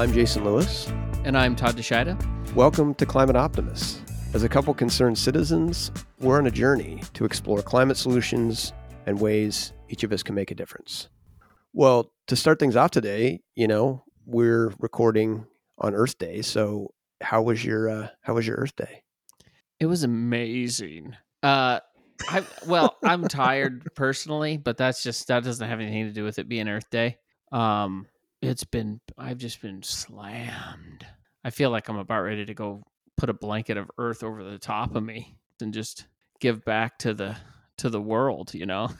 I'm Jason Lewis. And I'm Todd DeShida. Welcome to Climate Optimists. As a couple concerned citizens, we're on a journey to explore climate solutions and ways each of us can make a difference. Well, to start things off today, you know, we're recording on Earth Day. So, how was your uh, how was your Earth Day? It was amazing. Uh, I well, I'm tired personally, but that's just that doesn't have anything to do with it being Earth Day. Um, it's been I've just been slammed. I feel like I'm about ready to go put a blanket of earth over the top of me and just give back to the to the world, you know.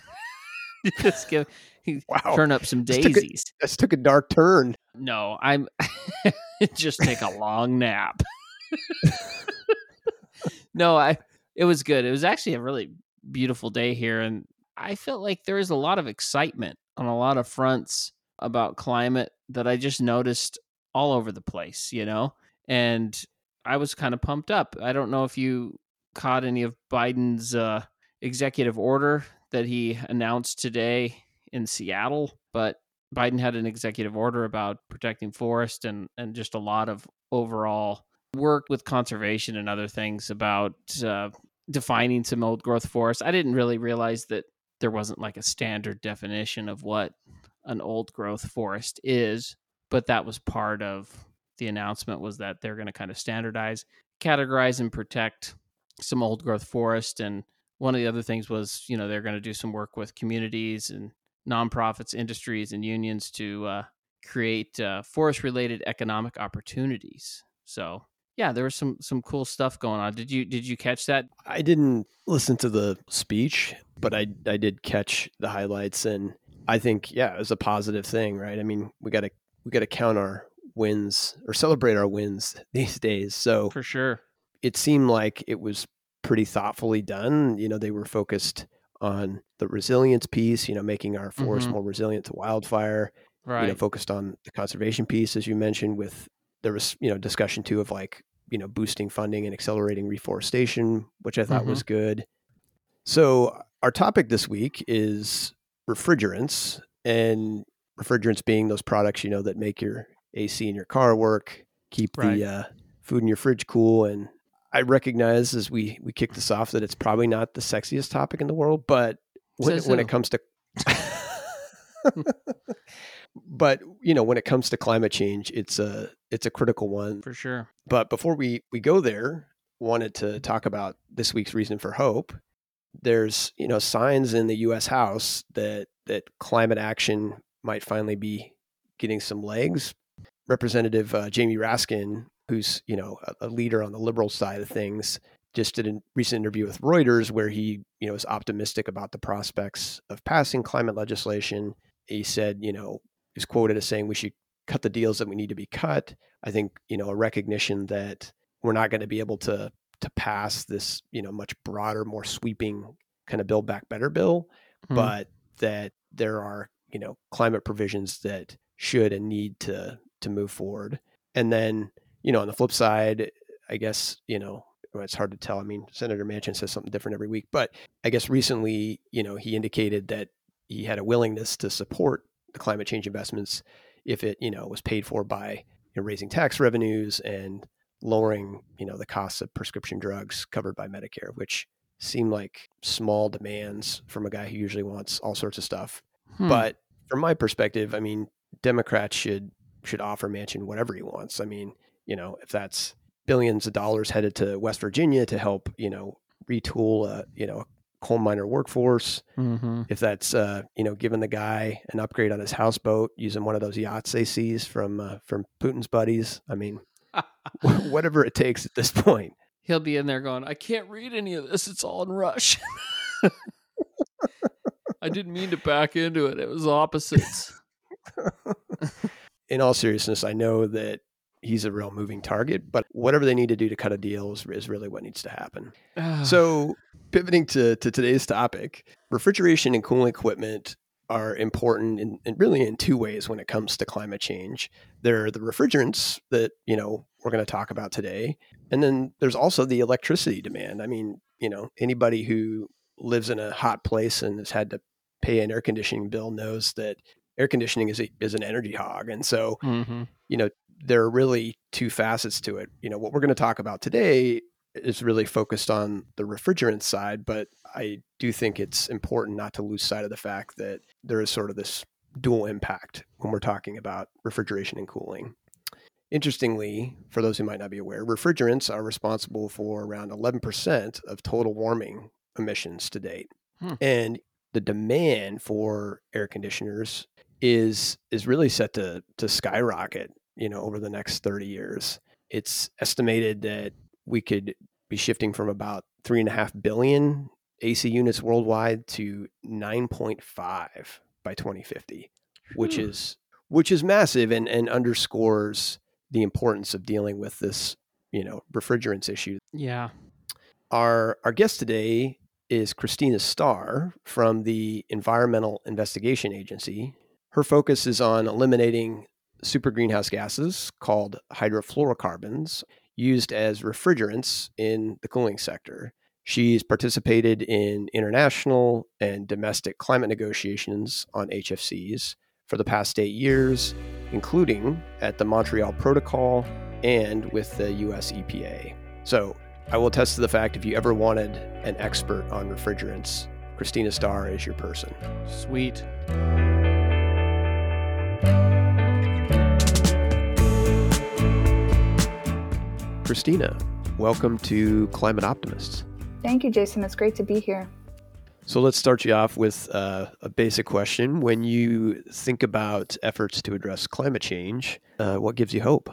just give wow. turn up some daisies. This took a, took a dark turn. No, I'm just take a long nap. no, I it was good. It was actually a really beautiful day here and I felt like there was a lot of excitement on a lot of fronts about climate that I just noticed all over the place, you know? And I was kind of pumped up. I don't know if you caught any of Biden's uh, executive order that he announced today in Seattle, but Biden had an executive order about protecting forest and, and just a lot of overall work with conservation and other things about uh, defining some old growth forests. I didn't really realize that there wasn't like a standard definition of what an old growth forest is, but that was part of the announcement was that they're going to kind of standardize, categorize and protect some old growth forest and one of the other things was, you know, they're going to do some work with communities and nonprofits, industries and unions to uh, create uh, forest related economic opportunities. So, yeah, there was some some cool stuff going on. Did you did you catch that? I didn't listen to the speech, but I I did catch the highlights and I think yeah, it was a positive thing, right? I mean, we got to we got to count our wins or celebrate our wins these days. So For sure. It seemed like it was pretty thoughtfully done. You know, they were focused on the resilience piece, you know, making our forest mm-hmm. more resilient to wildfire. Right. You know, focused on the conservation piece, as you mentioned, with there was, you know, discussion too of like, you know, boosting funding and accelerating reforestation, which I thought mm-hmm. was good. So our topic this week is refrigerants and refrigerants being those products you know that make your AC in your car work, keep right. the uh, food in your fridge cool. And I recognize as we we kick this off that it's probably not the sexiest topic in the world, but when, when it comes to but you know when it comes to climate change it's a it's a critical one for sure but before we we go there wanted to talk about this week's reason for hope there's you know signs in the U.S. House that that climate action might finally be getting some legs. Representative uh, Jamie Raskin, who's you know a, a, leader on the liberal side of things, just did a recent interview with Reuters where he you know is optimistic about the prospects of passing climate legislation. He said you know is quoted as saying we should cut the deals that we need to be cut. I think you know a recognition that we're not going to be able to to pass this, you know, much broader, more sweeping kind of build back better bill, mm-hmm. but that there are, you know, climate provisions that should and need to to move forward. And then, you know, on the flip side, I guess, you know, it's hard to tell. I mean, Senator Manchin says something different every week, but I guess recently, you know, he indicated that he had a willingness to support the climate change investments if it, you know, was paid for by you know, raising tax revenues and lowering, you know, the costs of prescription drugs covered by Medicare, which seem like small demands from a guy who usually wants all sorts of stuff. Hmm. But from my perspective, I mean, Democrats should should offer Manchin whatever he wants. I mean, you know, if that's billions of dollars headed to West Virginia to help, you know, retool a, you know, coal miner workforce, mm-hmm. if that's uh, you know, giving the guy an upgrade on his houseboat using one of those yachts they seized from uh, from Putin's buddies. I mean, whatever it takes at this point. He'll be in there going, I can't read any of this. It's all in Rush. I didn't mean to back into it. It was opposites. in all seriousness, I know that he's a real moving target, but whatever they need to do to cut a deal is, is really what needs to happen. so, pivoting to, to today's topic, refrigeration and cooling equipment are important in, in, really in two ways when it comes to climate change. There are the refrigerants that, you know, we're going to talk about today. And then there's also the electricity demand. I mean, you know, anybody who lives in a hot place and has had to pay an air conditioning bill knows that air conditioning is a, is an energy hog. And so, mm-hmm. you know, there are really two facets to it. You know, what we're going to talk about today is really focused on the refrigerant side, but I do think it's important not to lose sight of the fact that there is sort of this dual impact when we're talking about refrigeration and cooling. Interestingly, for those who might not be aware, refrigerants are responsible for around 11% of total warming emissions to date. Hmm. And the demand for air conditioners is is really set to to skyrocket, you know, over the next 30 years. It's estimated that we could be shifting from about three and a half billion AC units worldwide to 9.5 by 2050, which hmm. is which is massive and, and underscores the importance of dealing with this, you know, refrigerants issue. Yeah. Our our guest today is Christina Starr from the Environmental Investigation Agency. Her focus is on eliminating super greenhouse gases called hydrofluorocarbons used as refrigerants in the cooling sector. She's participated in international and domestic climate negotiations on HFCs for the past eight years, including at the Montreal Protocol and with the US EPA. So I will attest to the fact if you ever wanted an expert on refrigerants, Christina Starr is your person. Sweet. Christina, welcome to Climate Optimists. Thank you, Jason. It's great to be here. So let's start you off with uh, a basic question. When you think about efforts to address climate change, uh, what gives you hope?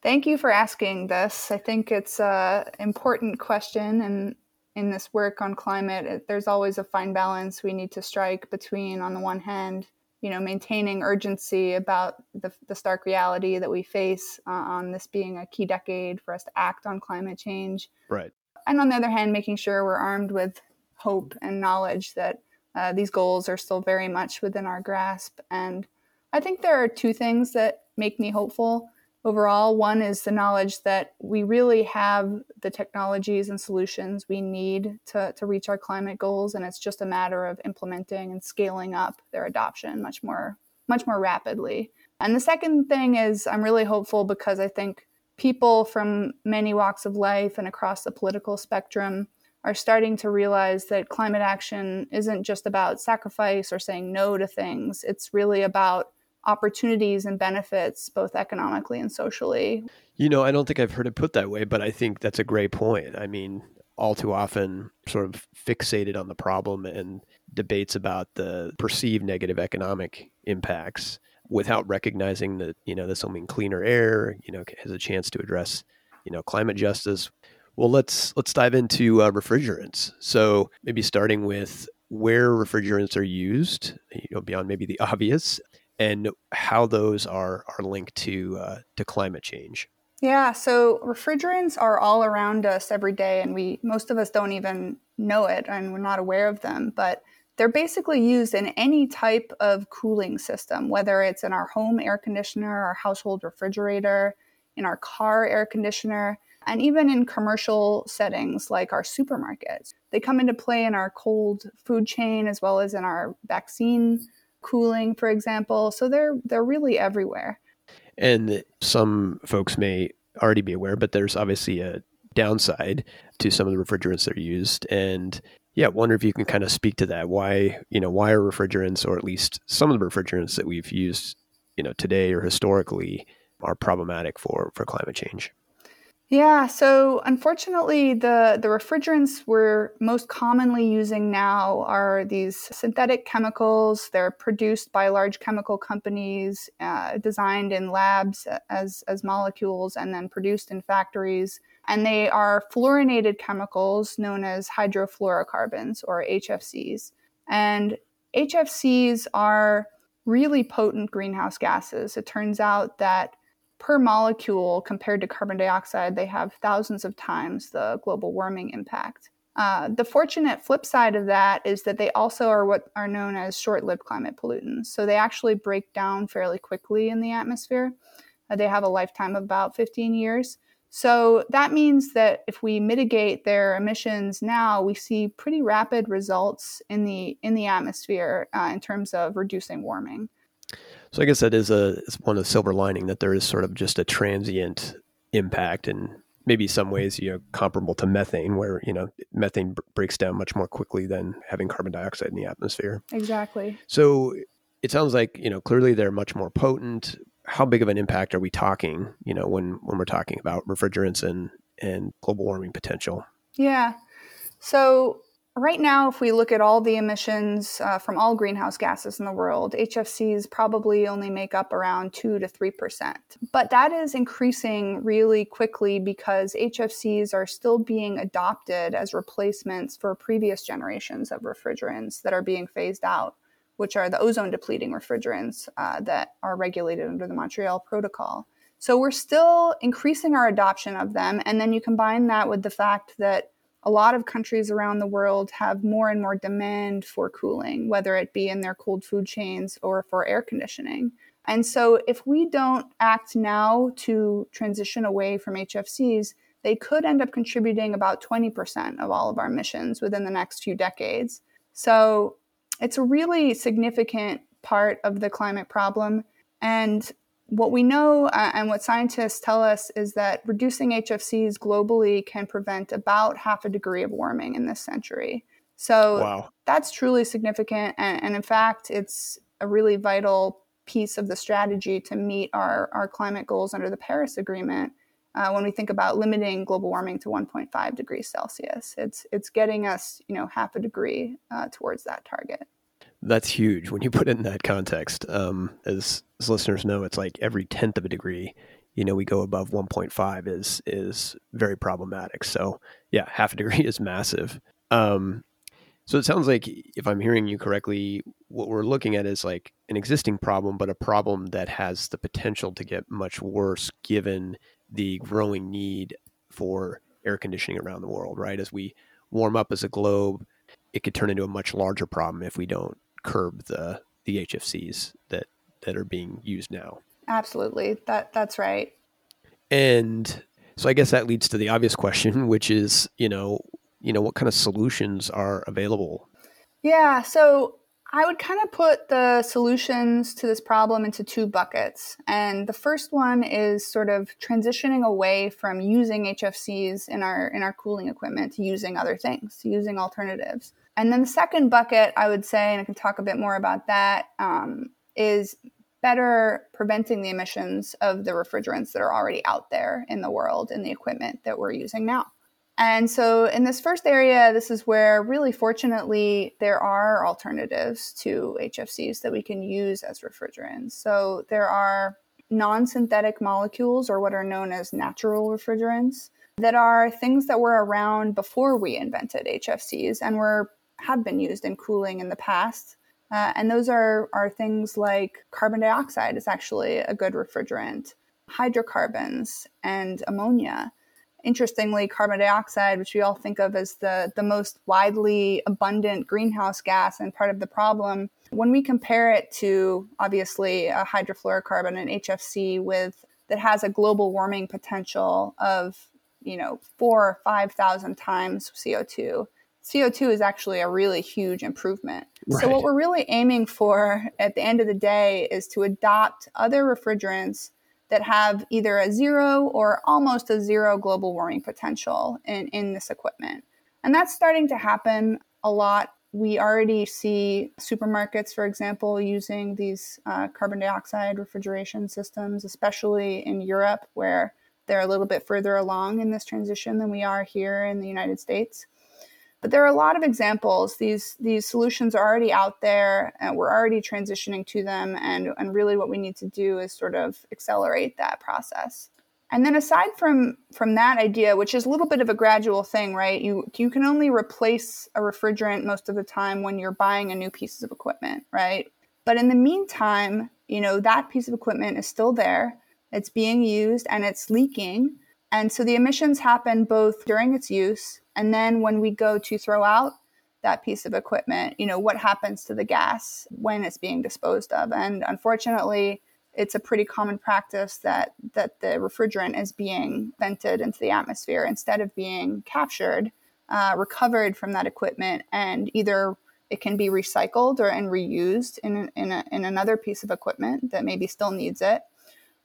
Thank you for asking this. I think it's an important question, and in this work on climate, there's always a fine balance we need to strike between, on the one hand, you know, maintaining urgency about the, the stark reality that we face uh, on this being a key decade for us to act on climate change. Right. And on the other hand, making sure we're armed with hope and knowledge that uh, these goals are still very much within our grasp. And I think there are two things that make me hopeful overall. One is the knowledge that we really have the technologies and solutions we need to, to reach our climate goals, and it's just a matter of implementing and scaling up their adoption much more much more rapidly. And the second thing is I'm really hopeful because I think people from many walks of life and across the political spectrum are starting to realize that climate action isn't just about sacrifice or saying no to things. It's really about opportunities and benefits, both economically and socially. You know, I don't think I've heard it put that way, but I think that's a great point. I mean, all too often sort of fixated on the problem and debates about the perceived negative economic impacts without recognizing that, you know, this will mean cleaner air, you know, has a chance to address, you know, climate justice. Well, let's let's dive into uh, refrigerants. So maybe starting with where refrigerants are used, you know, beyond maybe the obvious, and how those are are linked to uh, to climate change. Yeah, so refrigerants are all around us every day, and we most of us don't even know it, and we're not aware of them. But they're basically used in any type of cooling system, whether it's in our home air conditioner, our household refrigerator, in our car air conditioner, and even in commercial settings like our supermarkets. They come into play in our cold food chain as well as in our vaccine cooling, for example. So they're they're really everywhere. And some folks may already be aware, but there's obviously a downside to some of the refrigerants that are used. And yeah, wonder if you can kind of speak to that. Why, you know, why are refrigerants, or at least some of the refrigerants that we've used, you know, today or historically, are problematic for for climate change? Yeah, so unfortunately, the, the refrigerants we're most commonly using now are these synthetic chemicals. They're produced by large chemical companies, uh, designed in labs as, as molecules, and then produced in factories. And they are fluorinated chemicals known as hydrofluorocarbons or HFCs. And HFCs are really potent greenhouse gases. It turns out that per molecule compared to carbon dioxide, they have thousands of times the global warming impact. Uh, the fortunate flip side of that is that they also are what are known as short lived climate pollutants. So they actually break down fairly quickly in the atmosphere. Uh, they have a lifetime of about 15 years. So that means that if we mitigate their emissions now, we see pretty rapid results in the in the atmosphere uh, in terms of reducing warming. So I guess that is a is one of the silver lining that there is sort of just a transient impact and maybe some ways you know comparable to methane where you know methane b- breaks down much more quickly than having carbon dioxide in the atmosphere Exactly. so it sounds like you know clearly they're much more potent how big of an impact are we talking you know when when we're talking about refrigerants and and global warming potential Yeah. So, right now, if we look at all the emissions uh, from all greenhouse gases in the world, HFCs probably only make up around 2 to 3%. But that is increasing really quickly because HFCs are still being adopted as replacements for previous generations of refrigerants that are being phased out, which are the ozone depleting refrigerants uh, that are regulated under the Montreal Protocol. So we're still increasing our adoption of them. And then you combine that with the fact that a lot of countries around the world have more and more demand for cooling, whether it be in their cold food chains or for air conditioning. And so, if we don't act now to transition away from HFCs, they could end up contributing about 20% of all of our emissions within the next few decades. So, it's a really significant part of the climate problem. And what we know uh, and what scientists tell us is that reducing HFCs globally can prevent about half a degree of warming in this century. So wow that's truly significant. And, and in fact, it's a really vital piece of the strategy to meet our, our climate goals under the Paris Agreement. Uh, when we think about limiting global warming to 1.5 degrees Celsius, it's it's getting us, you know, half a degree uh, towards that target. That's huge when you put it in that context. Um, as, as listeners know it's like every tenth of a degree you know we go above 1.5 is is very problematic. So yeah half a degree is massive. Um, so it sounds like if i'm hearing you correctly what we're looking at is like an existing problem but a problem that has the potential to get much worse given the growing need for air conditioning around the world right? As we warm up as a globe it could turn into a much larger problem if we don't curb the the HFCs that that are being used now. Absolutely, that that's right. And so I guess that leads to the obvious question, which is, you know, you know, what kind of solutions are available? Yeah, so I would kind of put the solutions to this problem into two buckets. And the first one is sort of transitioning away from using HFCs in our in our cooling equipment to using other things, to using alternatives. And then the second bucket, I would say, and I can talk a bit more about that, um, is better preventing the emissions of the refrigerants that are already out there in the world in the equipment that we're using now. And so, in this first area, this is where really fortunately there are alternatives to HFCs that we can use as refrigerants. So, there are non synthetic molecules, or what are known as natural refrigerants, that are things that were around before we invented HFCs and were have been used in cooling in the past. Uh, and those are, are things like carbon dioxide is actually a good refrigerant, hydrocarbons, and ammonia. Interestingly, carbon dioxide, which we all think of as the, the most widely abundant greenhouse gas and part of the problem, when we compare it to obviously a hydrofluorocarbon, an HFC, with that has a global warming potential of you know four or five thousand times CO2, CO2 is actually a really huge improvement. Right. So, what we're really aiming for at the end of the day is to adopt other refrigerants that have either a zero or almost a zero global warming potential in, in this equipment. And that's starting to happen a lot. We already see supermarkets, for example, using these uh, carbon dioxide refrigeration systems, especially in Europe, where they're a little bit further along in this transition than we are here in the United States. But there are a lot of examples. These these solutions are already out there, and we're already transitioning to them. And and really, what we need to do is sort of accelerate that process. And then aside from from that idea, which is a little bit of a gradual thing, right? You you can only replace a refrigerant most of the time when you're buying a new piece of equipment, right? But in the meantime, you know that piece of equipment is still there. It's being used and it's leaking. And so the emissions happen both during its use and then when we go to throw out that piece of equipment, you know, what happens to the gas when it's being disposed of? And unfortunately, it's a pretty common practice that that the refrigerant is being vented into the atmosphere instead of being captured, uh, recovered from that equipment, and either it can be recycled or and reused in, in, a, in another piece of equipment that maybe still needs it.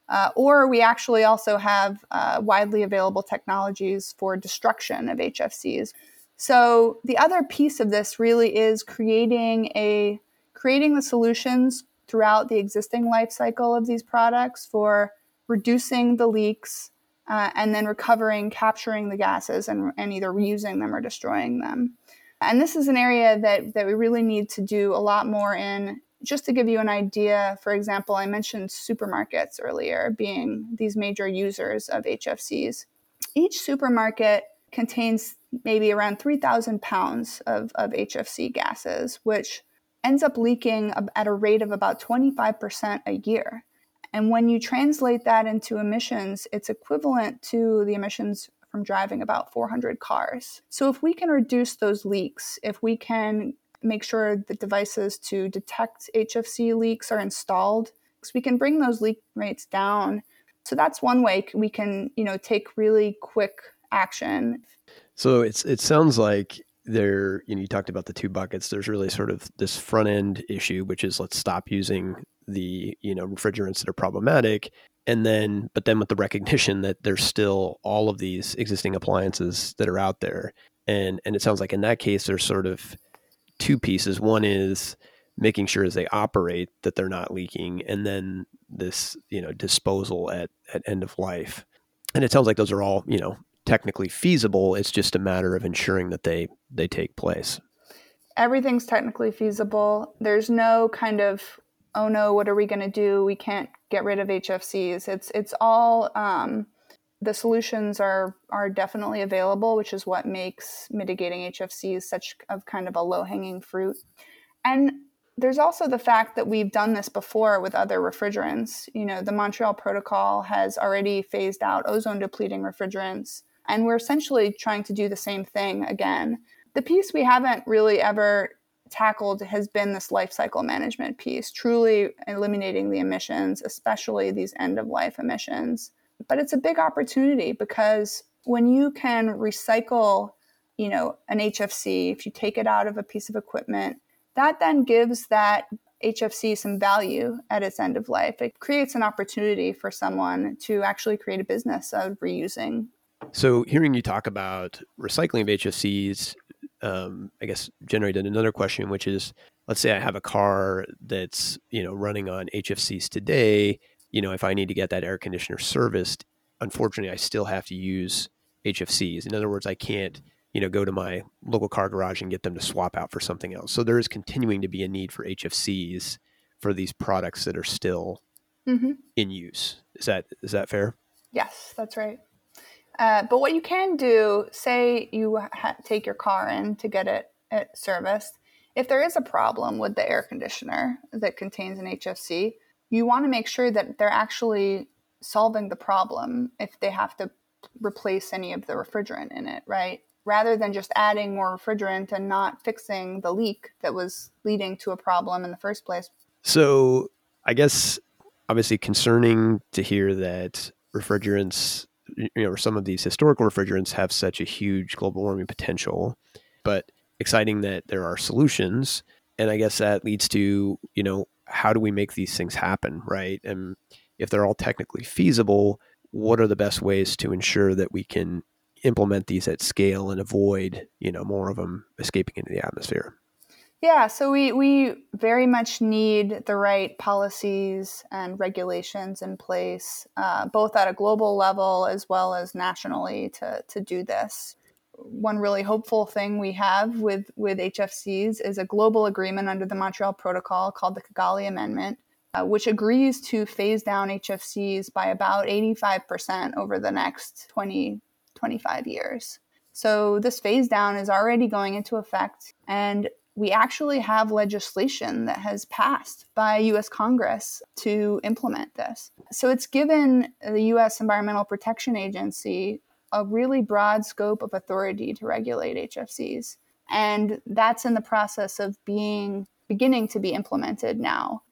Uh, or we actually also have uh, widely available technologies for destruction of HFCs. So the other piece of this really is creating a creating the solutions throughout the existing life cycle of these products for reducing the leaks uh, and then recovering, capturing the gases, and, and either reusing them or destroying them. And this is an area that, that we really need to do a lot more in. Just to give you an idea, for example, I mentioned supermarkets earlier being these major users of HFCs. Each supermarket contains maybe around 3,000 pounds of, of HFC gases, which ends up leaking at a rate of about 25% a year. And when you translate that into emissions, it's equivalent to the emissions from driving about 400 cars. So if we can reduce those leaks, if we can make sure the devices to detect HFC leaks are installed, Because we can bring those leak rates down. So that's one way we can, you know, take really quick action. So it's it sounds like there you know you talked about the two buckets there's really sort of this front end issue which is let's stop using the you know refrigerants that are problematic and then but then with the recognition that there's still all of these existing appliances that are out there and and it sounds like in that case there's sort of two pieces. One is making sure as they operate that they're not leaking and then this you know disposal at at end of life. And it sounds like those are all you know technically feasible. It's just a matter of ensuring that they they take place. Everything's technically feasible. There's no kind of oh no, what are we going to do? We can't get rid of HFCs. It's it's all um, the solutions are are definitely available, which is what makes mitigating HFCs such of kind of a low hanging fruit. And there's also the fact that we've done this before with other refrigerants. You know, the Montreal Protocol has already phased out ozone depleting refrigerants, and we're essentially trying to do the same thing again. The piece we haven't really ever tackled has been this life cycle management piece, truly eliminating the emissions, especially these end of life emissions. But it's a big opportunity because when you can recycle, you know, an HFC, if you take it out of a piece of equipment, that then gives that HFC some value at its end of life. It creates an opportunity for someone to actually create a business of reusing. So, hearing you talk about recycling of HFCs um, I guess generated another question, which is, let's say I have a car that's you know running on HFCs today. You know, if I need to get that air conditioner serviced, unfortunately, I still have to use HFCs. In other words, I can't you know go to my local car garage and get them to swap out for something else. So there is continuing to be a need for HFCs for these products that are still mm-hmm. in use. Is that is that fair? Yes, that's right. Uh, but what you can do, say you ha- take your car in to get it, it serviced, if there is a problem with the air conditioner that contains an HFC, you want to make sure that they're actually solving the problem if they have to replace any of the refrigerant in it, right? Rather than just adding more refrigerant and not fixing the leak that was leading to a problem in the first place. So, I guess obviously concerning to hear that refrigerants you know some of these historical refrigerants have such a huge global warming potential but exciting that there are solutions and i guess that leads to you know how do we make these things happen right and if they're all technically feasible what are the best ways to ensure that we can implement these at scale and avoid you know more of them escaping into the atmosphere yeah, so we, we very much need the right policies and regulations in place, uh, both at a global level as well as nationally, to, to do this. One really hopeful thing we have with, with HFCs is a global agreement under the Montreal Protocol called the Kigali Amendment, uh, which agrees to phase down HFCs by about 85% over the next 20, 25 years. So this phase down is already going into effect. And we actually have legislation that has passed by US Congress to implement this. So it's given the US Environmental Protection Agency a really broad scope of authority to regulate HFCs. And that's in the process of being beginning to be implemented now.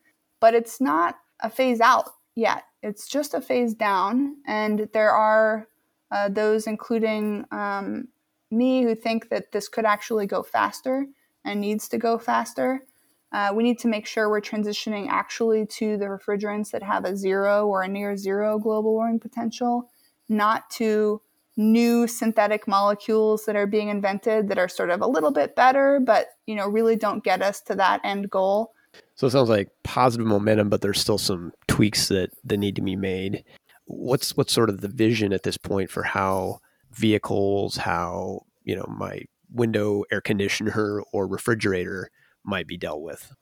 But it's not a phase out yet. It's just a phase down. And there are uh, those, including um, me, who think that this could actually go faster and needs to go faster. Uh, we need to make sure we're transitioning actually to the refrigerants that have a zero or a near zero global warming potential, not to new synthetic molecules that are being invented that are sort of a little bit better, but you know really don't get us to that end goal. So it sounds like positive momentum, but there's still some tweaks that that need to be made. What's what's sort of the vision at this point for how vehicles, how you know my window air conditioner or refrigerator might be dealt with?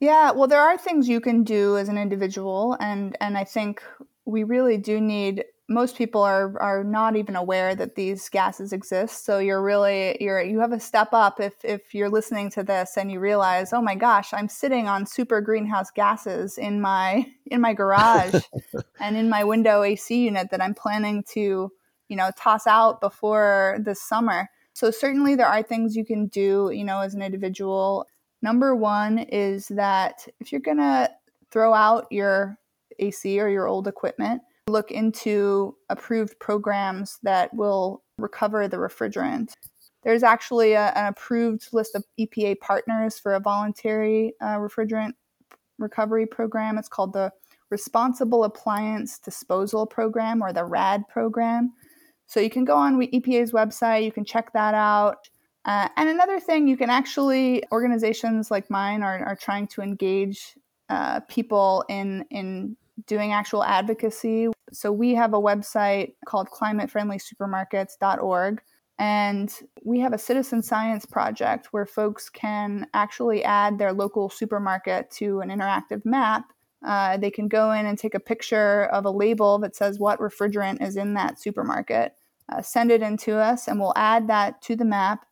Yeah, well, there are things you can do as an individual, and and I think we really do need. Most people are are not even aware that these gases exist. So you're really you're you have a step up if if you're listening to this and you realize, oh my gosh, I'm sitting on super greenhouse gases in my in my garage and in my window AC unit that I'm planning to you know toss out before this summer. So certainly there are things you can do, you know, as an individual Number one is that if you're going to throw out your AC or your old equipment, look into approved programs that will recover the refrigerant. There's actually a, an approved list of EPA partners for a voluntary uh, refrigerant recovery program. It's called the Responsible Appliance Disposal Program or the RAD program. So you can go on EPA's website, you can check that out. Uh, and another thing, you can actually, organizations like mine are, are trying to engage uh, people in, in doing actual advocacy. So we have a website called climatefriendlysupermarkets.org. And we have a citizen science project where folks can actually add their local supermarket to an interactive map. Uh, they can go in and take a picture of a label that says what refrigerant is in that supermarket, uh, send it in to us, and we'll add that to the map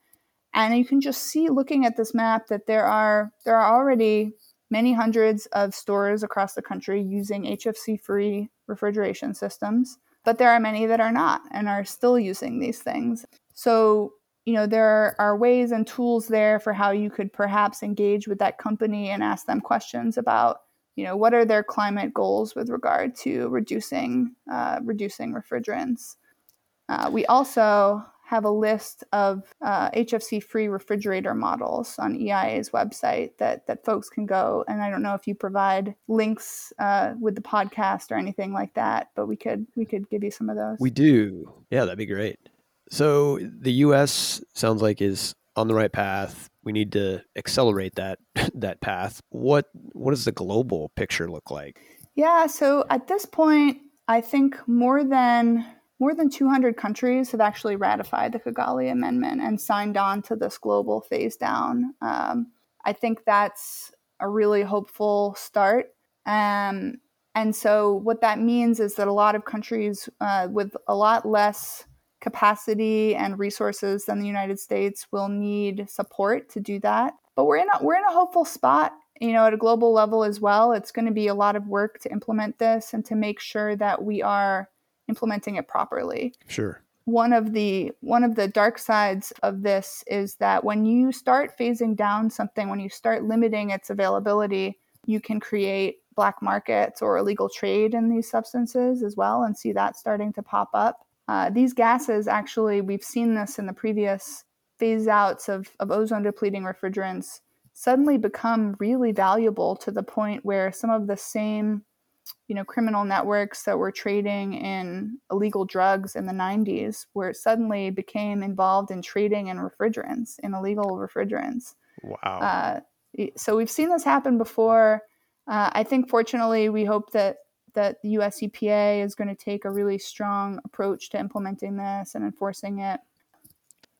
and you can just see looking at this map that there are there are already many hundreds of stores across the country using HFC free refrigeration systems, but there are many that are not and are still using these things. So, you know, there are ways and tools there for how you could perhaps engage with that company and ask them questions about, you know, what are their climate goals with regard to reducing uh, reducing refrigerants. Uh, we also have a list of uh, HFC free refrigerator models on EIA's website that, that folks can go. And I don't know if you provide links uh, with the podcast or anything like that, but we could we could give you some of those. We do. Yeah, that'd be great. So the US sounds like is on the right path. We need to accelerate that that path. What what does the global picture look like? Yeah, so at this point, I think more than more than 200 countries have actually ratified the Kigali Amendment and signed on to this global phase down. Um, I think that's a really hopeful start. Um, and so, what that means is that a lot of countries uh, with a lot less capacity and resources than the United States will need support to do that. But we're in a, we're in a hopeful spot, you know, at a global level as well. It's going to be a lot of work to implement this and to make sure that we are implementing it properly. Sure. One of the one of the dark sides of this is that when you start phasing down something, when you start limiting its availability, you can create black markets or illegal trade in these substances as well, and see that starting to pop up. Uh, these gases, actually, we've seen this in the previous phase outs of, of ozone depleting refrigerants, suddenly become really valuable to the point where some of the same you know criminal networks that were trading in illegal drugs in the 90s where it suddenly became involved in trading in refrigerants in illegal refrigerants. Wow. Uh, so we've seen this happen before. Uh, i think fortunately we hope that that the us epa is going to take a really strong approach to implementing this and enforcing it.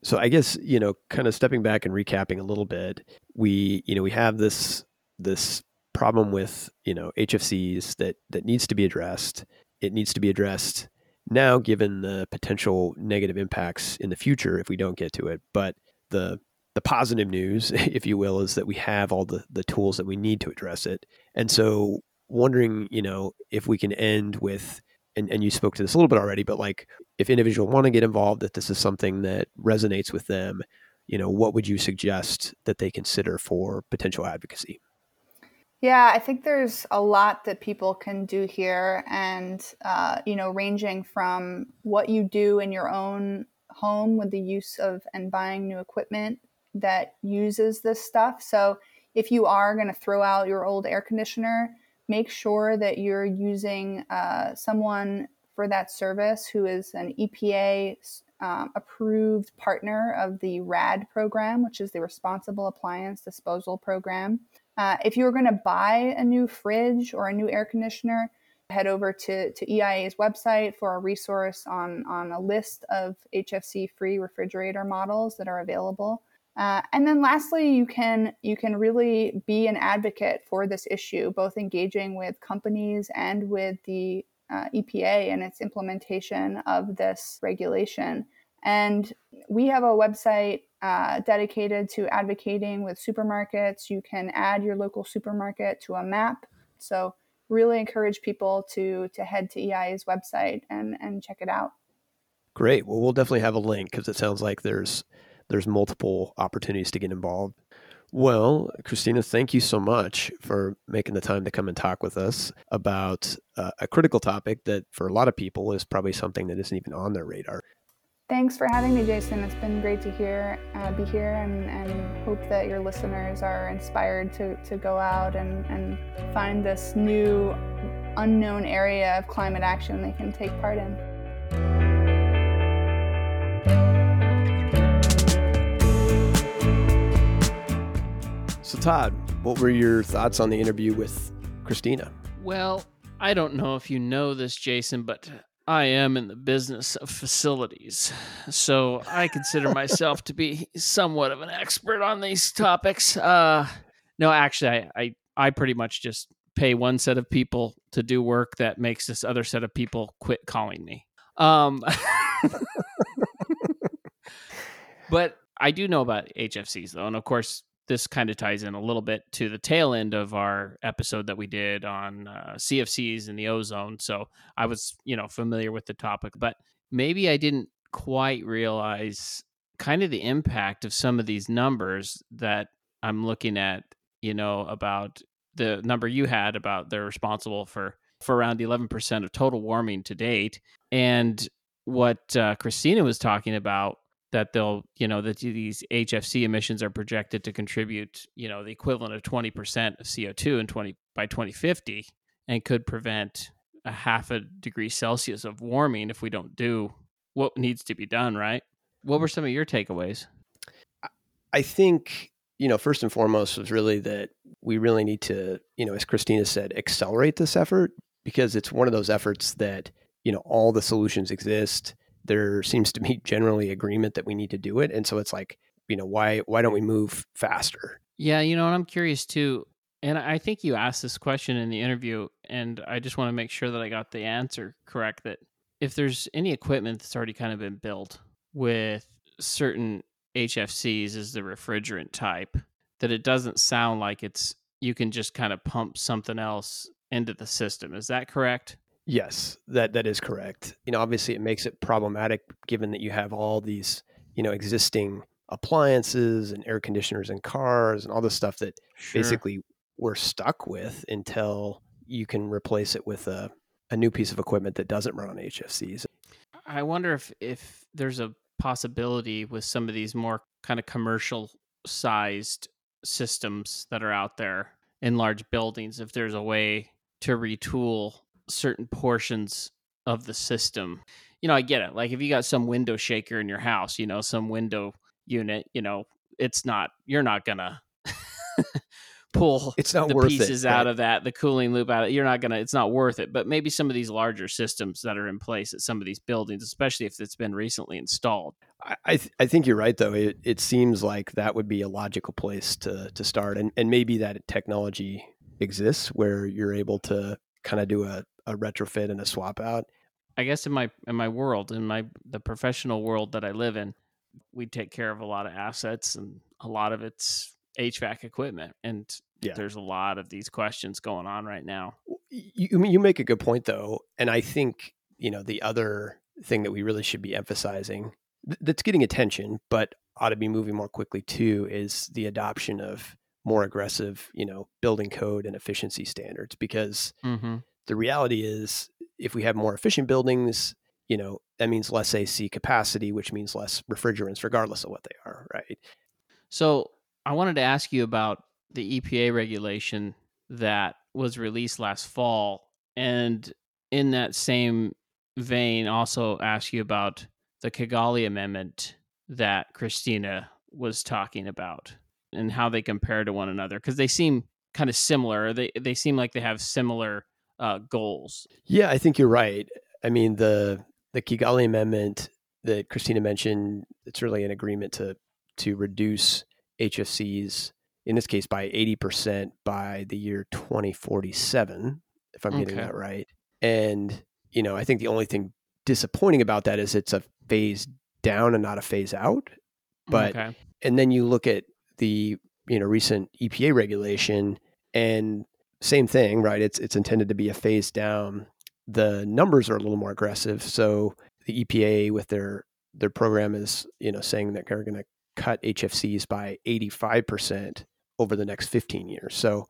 So i guess you know kind of stepping back and recapping a little bit we you know we have this this problem with you know HFCs that that needs to be addressed. It needs to be addressed now, given the potential negative impacts in the future if we don't get to it. But the the positive news, if you will, is that we have all the the tools that we need to address it. And so, wondering, you know, if we can end with and, and you spoke to this a little bit already, but like if individuals want to get involved, that this is something that resonates with them, you know, what would you suggest that they consider for potential advocacy? Yeah, I think there's a lot that people can do here, and uh, you know, ranging from what you do in your own home with the use of and buying new equipment that uses this stuff. So if you are going to throw out your old air conditioner, make sure that you're using uh, someone for that service who is an EPA um, approved partner of the RAD program, which is the Responsible Appliance Disposal Program. Uh, if you were going to buy a new fridge or a new air conditioner, head over to, to EIA's website for a resource on, on a list of HFC free refrigerator models that are available. Uh, and then lastly, you can you can really be an advocate for this issue, both engaging with companies and with the uh, EPA and its implementation of this regulation. And we have a website uh, dedicated to advocating with supermarkets. You can add your local supermarket to a map. So really encourage people to to head to EIA's website and and check it out. Great. Well, we'll definitely have a link because it sounds like there's there's multiple opportunities to get involved. Well, Christina, thank you so much for making the time to come and talk with us about uh, a critical topic that for a lot of people is probably something that isn't even on their radar. Thanks for having me, Jason. It's been great to hear, uh, be here, and, and hope that your listeners are inspired to, to go out and, and find this new unknown area of climate action they can take part in. So, Todd, what were your thoughts on the interview with Christina? Well, I don't know if you know this, Jason, but I am in the business of facilities, so I consider myself to be somewhat of an expert on these topics. Uh, no, actually, I, I, I pretty much just pay one set of people to do work that makes this other set of people quit calling me. Um, but I do know about HFCs though, and of course, this kind of ties in a little bit to the tail end of our episode that we did on uh, CFCs and the ozone. So I was, you know, familiar with the topic, but maybe I didn't quite realize kind of the impact of some of these numbers that I'm looking at, you know, about the number you had about they're responsible for for around 11% of total warming to date and what uh, Christina was talking about that they'll you know that these HFC emissions are projected to contribute you know the equivalent of 20% of CO2 in 20 by 2050 and could prevent a half a degree Celsius of warming if we don't do what needs to be done right? What were some of your takeaways? I think you know first and foremost was really that we really need to you know as Christina said accelerate this effort because it's one of those efforts that you know all the solutions exist there seems to be generally agreement that we need to do it and so it's like you know why why don't we move faster? Yeah you know and i'm curious too and i think you asked this question in the interview and i just want to make sure that i got the answer correct that if there's any equipment that's already kind of been built with certain hfcs as the refrigerant type that it doesn't sound like it's you can just kind of pump something else into the system. Is that correct Yes, that that is correct. You know, obviously it makes it problematic given that you have all these, you know, existing appliances and air conditioners and cars and all the stuff that sure. basically we're stuck with until you can replace it with a, a new piece of equipment that doesn't run on HFCs. I wonder if if there's a possibility with some of these more kind of commercial sized systems that are out there in large buildings if there's a way to retool certain portions of the system. You know, I get it. Like if you got some window shaker in your house, you know, some window unit, you know, it's not you're not gonna pull it's not the worth pieces it, out of that, the cooling loop out of it. You're not gonna it's not worth it. But maybe some of these larger systems that are in place at some of these buildings, especially if it's been recently installed. I I, th- I think you're right though. It it seems like that would be a logical place to to start, and and maybe that technology exists where you're able to kind of do a a retrofit and a swap out. I guess in my in my world, in my the professional world that I live in, we take care of a lot of assets and a lot of it's HVAC equipment. And yeah. there's a lot of these questions going on right now. You you make a good point though, and I think you know the other thing that we really should be emphasizing that's getting attention, but ought to be moving more quickly too, is the adoption of more aggressive, you know, building code and efficiency standards because. Mm-hmm the reality is if we have more efficient buildings, you know, that means less AC capacity, which means less refrigerants, regardless of what they are, right? So I wanted to ask you about the EPA regulation that was released last fall. And in that same vein, also ask you about the Kigali Amendment that Christina was talking about and how they compare to one another because they seem kind of similar. They they seem like they have similar uh, goals. Yeah, I think you're right. I mean the the Kigali Amendment that Christina mentioned, it's really an agreement to to reduce HFCs in this case by 80% by the year 2047 if I'm getting Okay. that right. And you know, I think the only thing disappointing about that is it's a phase down and not a phase out. But okay. and then you look at the you know recent EPA regulation and same thing, right? It's it's intended to be a phase down. The numbers are a little more aggressive. So the EPA with their their program is you know saying that they're going to cut HFCs by 85% over the next 15 years. So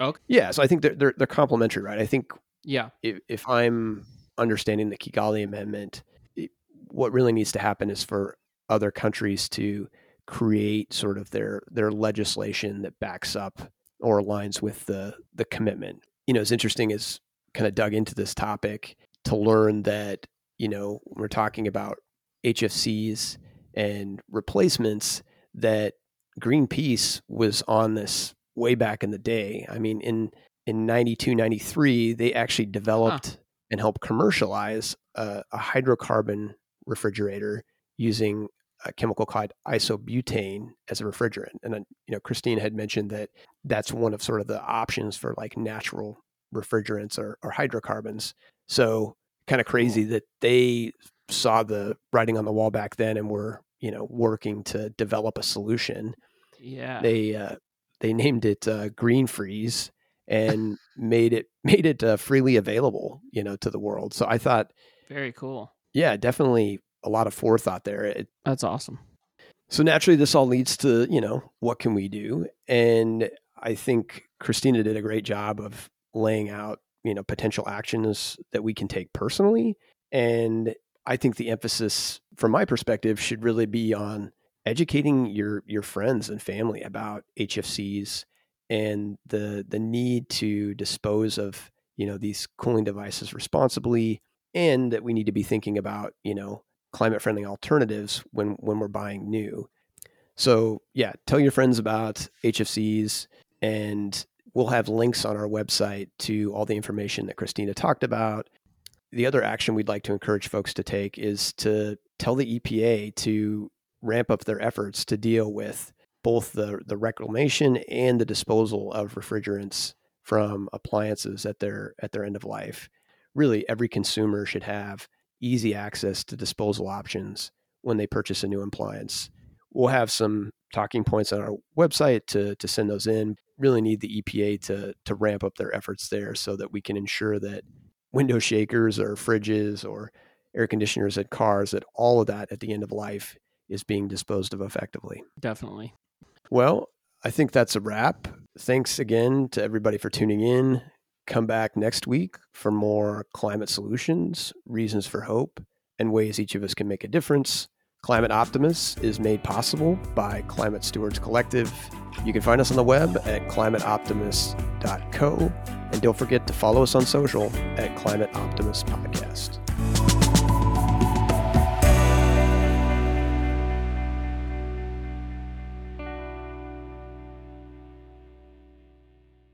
Okay. yeah, so I think they're they're, they're complementary, right? I think yeah. if, if I'm understanding the Kigali Amendment, it, what really needs to happen is for other countries to create sort of their their legislation that backs up or aligns with the the commitment. You know, it's interesting as kind of dug into this topic to learn that you know when we're talking about HFCs and replacements that Greenpeace was on this way back in the day. I mean, in in 92, 93, they actually developed and helped commercialize a, a hydrocarbon refrigerator using a chemical called isobutane as a refrigerant. And you know, Christine had mentioned that that's one of sort of the options for like natural refrigerants or, or hydrocarbons. So kind of crazy that they saw the writing on the wall back then and were, you know, working to develop a solution Yeah. they uh, they named it uh, Greenfreeze and made it made it uh, freely available, you know, to the world. So I thought, Very cool. yeah, definitely a lot of forethought there. It, That's awesome. so naturally, this all leads to you know what can we do, and I think Christina did a great job of laying out you know potential actions that we can take personally, and I think the emphasis from my perspective should really be on educating your your friends and family about HFCs and the the need to dispose of you know these cooling devices responsibly and that we need to be thinking about you know climate friendly alternatives when when we're buying new so yeah tell your friends about HFCs and we'll have links on our website to all the information that Christina talked about the other action we'd like to encourage folks to take is to tell the EPA to ramp up their efforts to deal with both the, the reclamation and the disposal of refrigerants from appliances at their at their end of life. Really, every consumer should have easy access to disposal options when they purchase a new appliance. We'll have some talking points on our website to, to send those in. Really need the EPA to to ramp up their efforts there so that we can ensure that window shakers or fridges or air conditioners at cars that all of that at the end of life is being disposed of effectively. Definitely. Well, I think that's a wrap. Thanks again to everybody for tuning in. Come back next week for more climate solutions, reasons for hope, and ways each of us can make a difference. Climate Optimists is made possible by Climate Stewards Collective. You can find us on the web at climateoptimist.co. And don't forget to follow us on social at Climate Optimist Podcast.